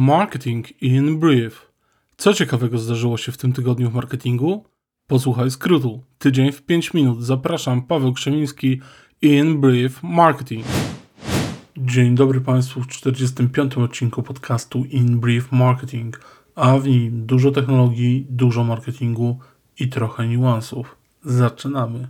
Marketing in Brief. Co ciekawego zdarzyło się w tym tygodniu w marketingu? Posłuchaj skrótu. Tydzień w 5 minut. Zapraszam, Paweł Krzemiński in Brief Marketing. Dzień dobry Państwu w 45. odcinku podcastu In Brief Marketing, a w nim dużo technologii, dużo marketingu i trochę niuansów. Zaczynamy.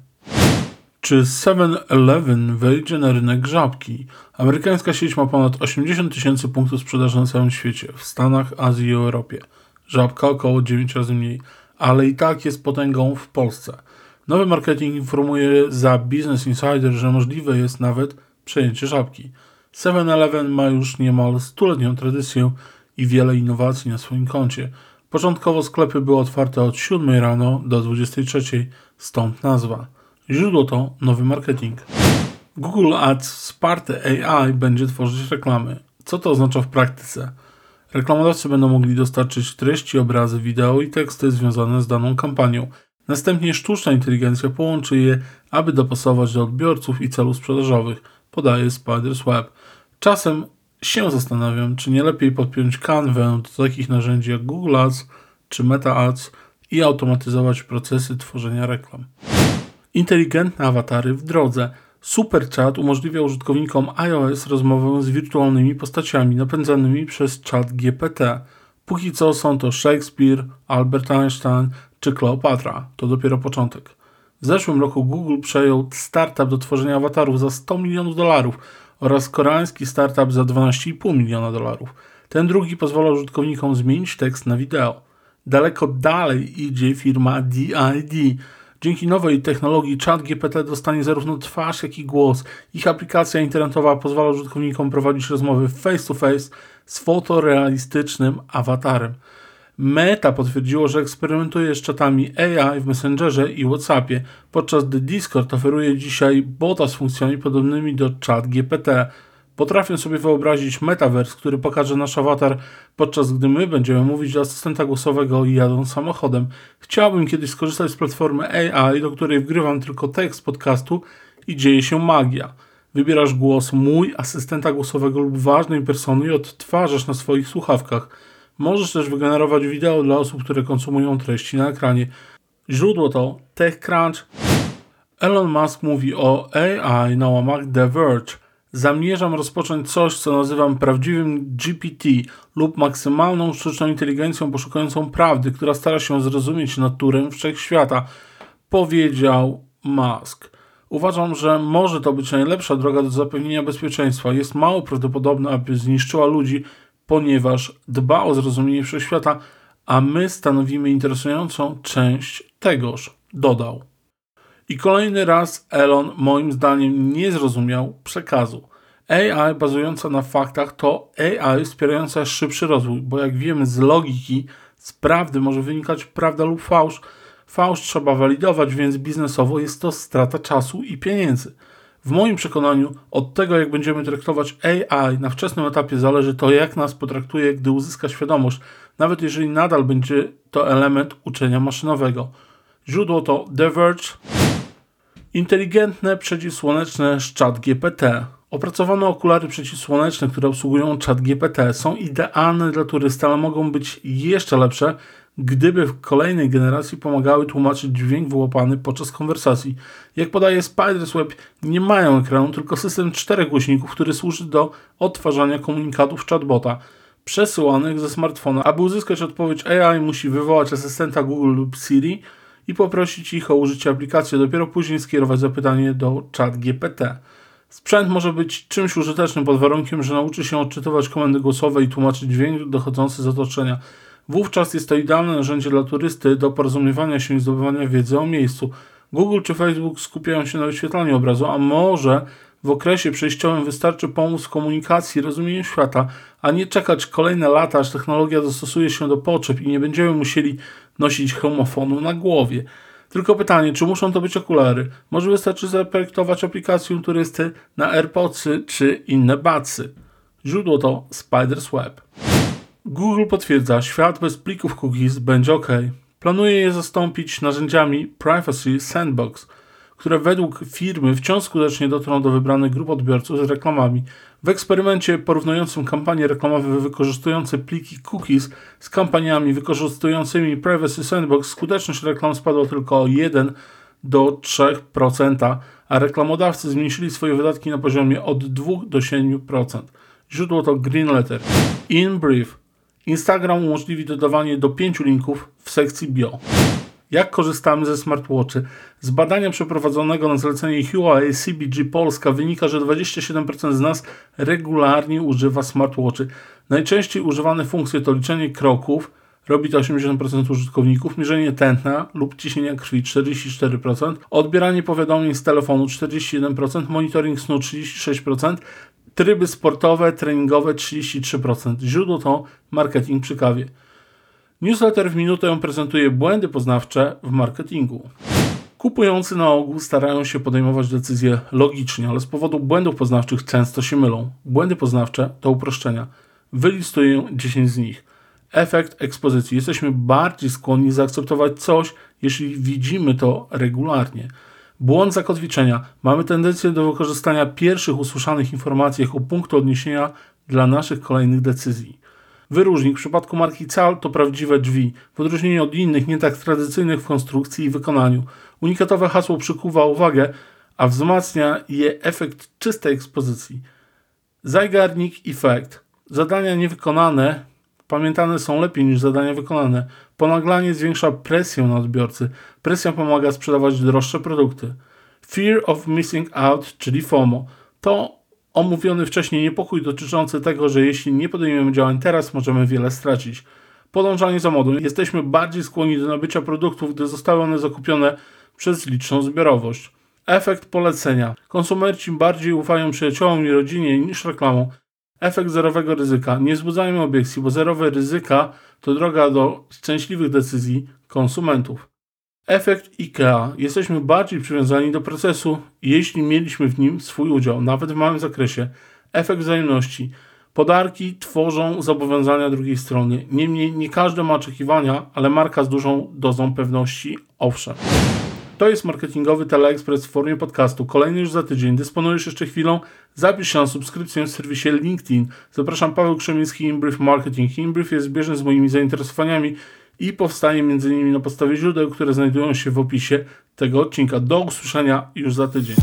Czy 7-Eleven wejdzie na rynek żabki? Amerykańska sieć ma ponad 80 tysięcy punktów sprzedaży na całym świecie, w Stanach, Azji i Europie. Żabka około 9 razy mniej, ale i tak jest potęgą w Polsce. Nowy marketing informuje za Business Insider, że możliwe jest nawet przejęcie żabki. 7-Eleven ma już niemal stuletnią tradycję i wiele innowacji na swoim koncie. Początkowo sklepy były otwarte od 7 rano do 23, stąd nazwa. Źródło to nowy marketing. Google Ads wsparte AI będzie tworzyć reklamy. Co to oznacza w praktyce? Reklamodawcy będą mogli dostarczyć treści, obrazy, wideo i teksty związane z daną kampanią. Następnie sztuczna inteligencja połączy je, aby dopasować do odbiorców i celów sprzedażowych, podaje Spiders Web. Czasem się zastanawiam, czy nie lepiej podpiąć kanwę do takich narzędzi jak Google Ads czy Meta Ads i automatyzować procesy tworzenia reklam. Inteligentne awatary w drodze. SuperChat umożliwia użytkownikom iOS rozmowę z wirtualnymi postaciami napędzanymi przez chat GPT. Póki co są to Shakespeare, Albert Einstein czy Kleopatra. To dopiero początek. W zeszłym roku Google przejął startup do tworzenia awatarów za 100 milionów dolarów oraz koreański startup za 12,5 miliona dolarów. Ten drugi pozwala użytkownikom zmienić tekst na wideo. Daleko dalej idzie firma DID, Dzięki nowej technologii ChatGPT dostanie zarówno twarz, jak i głos. Ich aplikacja internetowa pozwala użytkownikom prowadzić rozmowy face to face z fotorealistycznym awatarem. Meta potwierdziło, że eksperymentuje z czatami AI w Messengerze i WhatsAppie, podczas gdy Discord oferuje dzisiaj bota z funkcjami podobnymi do ChatGPT. Potrafię sobie wyobrazić metavers, który pokaże nasz awatar, podczas gdy my będziemy mówić do asystenta głosowego jadąc samochodem. Chciałbym kiedyś skorzystać z platformy AI, do której wgrywam tylko tekst podcastu i dzieje się magia. Wybierasz głos mój, asystenta głosowego lub ważnej persony i odtwarzasz na swoich słuchawkach. Możesz też wygenerować wideo dla osób, które konsumują treści na ekranie. Źródło to TechCrunch. Elon Musk mówi o AI na łamach The Verge – Zamierzam rozpocząć coś, co nazywam prawdziwym GPT lub maksymalną sztuczną inteligencją poszukującą prawdy, która stara się zrozumieć naturę wszechświata, powiedział Musk. Uważam, że może to być najlepsza droga do zapewnienia bezpieczeństwa. Jest mało prawdopodobne, aby zniszczyła ludzi, ponieważ dba o zrozumienie wszechświata, a my stanowimy interesującą część tegoż, dodał. I kolejny raz Elon moim zdaniem nie zrozumiał przekazu. AI bazująca na faktach to AI wspierająca szybszy rozwój, bo jak wiemy z logiki, z prawdy może wynikać prawda lub fałsz. Fałsz trzeba walidować, więc biznesowo jest to strata czasu i pieniędzy. W moim przekonaniu od tego, jak będziemy traktować AI na wczesnym etapie zależy to, jak nas potraktuje, gdy uzyska świadomość, nawet jeżeli nadal będzie to element uczenia maszynowego. Źródło to The Verge, Inteligentne przeciwsłoneczne z GPT. Opracowane okulary przeciwsłoneczne, które obsługują chat GPT są idealne dla turysty, ale mogą być jeszcze lepsze, gdyby w kolejnej generacji pomagały tłumaczyć dźwięk wyłapany podczas konwersacji. Jak podaje Spiders Web, nie mają ekranu, tylko system czterech głośników, który służy do odtwarzania komunikatów chatbota przesyłanych ze smartfona. Aby uzyskać odpowiedź AI, musi wywołać asystenta Google lub Siri – i poprosić ich o użycie aplikacji, dopiero później skierować zapytanie do chat GPT. Sprzęt może być czymś użytecznym pod warunkiem, że nauczy się odczytywać komendy głosowe i tłumaczyć dźwięk dochodzący z otoczenia. Wówczas jest to idealne narzędzie dla turysty do porozumiewania się i zdobywania wiedzy o miejscu. Google czy Facebook skupiają się na wyświetlaniu obrazu, a może w okresie przejściowym wystarczy pomóc w komunikacji rozumieniu świata, a nie czekać kolejne lata, aż technologia dostosuje się do potrzeb i nie będziemy musieli nosić homofonu na głowie. Tylko pytanie, czy muszą to być okulary? Może wystarczy zaprojektować aplikację turysty na AirPodsy czy inne bacy. Źródło to Spider's Web. Google potwierdza, świat bez plików cookies będzie ok. Planuje je zastąpić narzędziami Privacy Sandbox – które według firmy wciąż skutecznie dotrą do wybranych grup odbiorców z reklamami. W eksperymencie porównującym kampanie reklamowe wykorzystujące pliki cookies z kampaniami wykorzystującymi Privacy Sandbox skuteczność reklam spadła tylko o 1 do 3%, a reklamodawcy zmniejszyli swoje wydatki na poziomie od 2 do 7%. Źródło to Green Letter. In brief, Instagram umożliwi dodawanie do 5 linków w sekcji bio. Jak korzystamy ze smartwatchy? Z badania przeprowadzonego na zlecenie Huawei CBG Polska wynika, że 27% z nas regularnie używa smartwatchy. Najczęściej używane funkcje to liczenie kroków, robi to 80% użytkowników, mierzenie tętna lub ciśnienia krwi 44%, odbieranie powiadomień z telefonu 41%, monitoring snu 36%, tryby sportowe, treningowe 33%. Źródło to marketing przy kawie. Newsletter w minutę prezentuje błędy poznawcze w marketingu. Kupujący na ogół starają się podejmować decyzje logicznie, ale z powodu błędów poznawczych często się mylą. Błędy poznawcze to uproszczenia. Wylistuję 10 z nich. Efekt ekspozycji. Jesteśmy bardziej skłonni zaakceptować coś, jeśli widzimy to regularnie. Błąd zakotwiczenia. Mamy tendencję do wykorzystania pierwszych usłyszanych informacji jako punktu odniesienia dla naszych kolejnych decyzji. Wyróżnik w przypadku marki Cal to prawdziwe drzwi, w odróżnieniu od innych, nie tak tradycyjnych w konstrukcji i wykonaniu. Unikatowe hasło przykuwa uwagę, a wzmacnia je efekt czystej ekspozycji. Zajgarnik Effect. Zadania niewykonane pamiętane są lepiej niż zadania wykonane. Ponaglanie zwiększa presję na odbiorcy. Presja pomaga sprzedawać droższe produkty. Fear of missing out, czyli FOMO. To omówiony wcześniej niepokój dotyczący tego, że jeśli nie podejmiemy działań teraz, możemy wiele stracić. Podążanie za modą. Jesteśmy bardziej skłonni do nabycia produktów, gdy zostały one zakupione przez liczną zbiorowość. Efekt polecenia. Konsumenci bardziej ufają przyjaciołom i rodzinie niż reklamom. Efekt zerowego ryzyka. Nie wzbudzajmy obiekcji, bo zerowe ryzyka to droga do szczęśliwych decyzji konsumentów. Efekt IKEA. Jesteśmy bardziej przywiązani do procesu, jeśli mieliśmy w nim swój udział, nawet w małym zakresie. Efekt wzajemności. Podarki tworzą zobowiązania drugiej strony. Niemniej nie każdy ma oczekiwania, ale marka z dużą dozą pewności owszem. To jest marketingowy teleekspres w formie podcastu. Kolejny już za tydzień. Dysponujesz jeszcze chwilą? Zapisz się na subskrypcję w serwisie LinkedIn. Zapraszam Paweł Krzemiński, InBrief Marketing. InBrief jest zbieżny z moimi zainteresowaniami i powstaje m.in. na podstawie źródeł, które znajdują się w opisie tego odcinka. Do usłyszenia już za tydzień.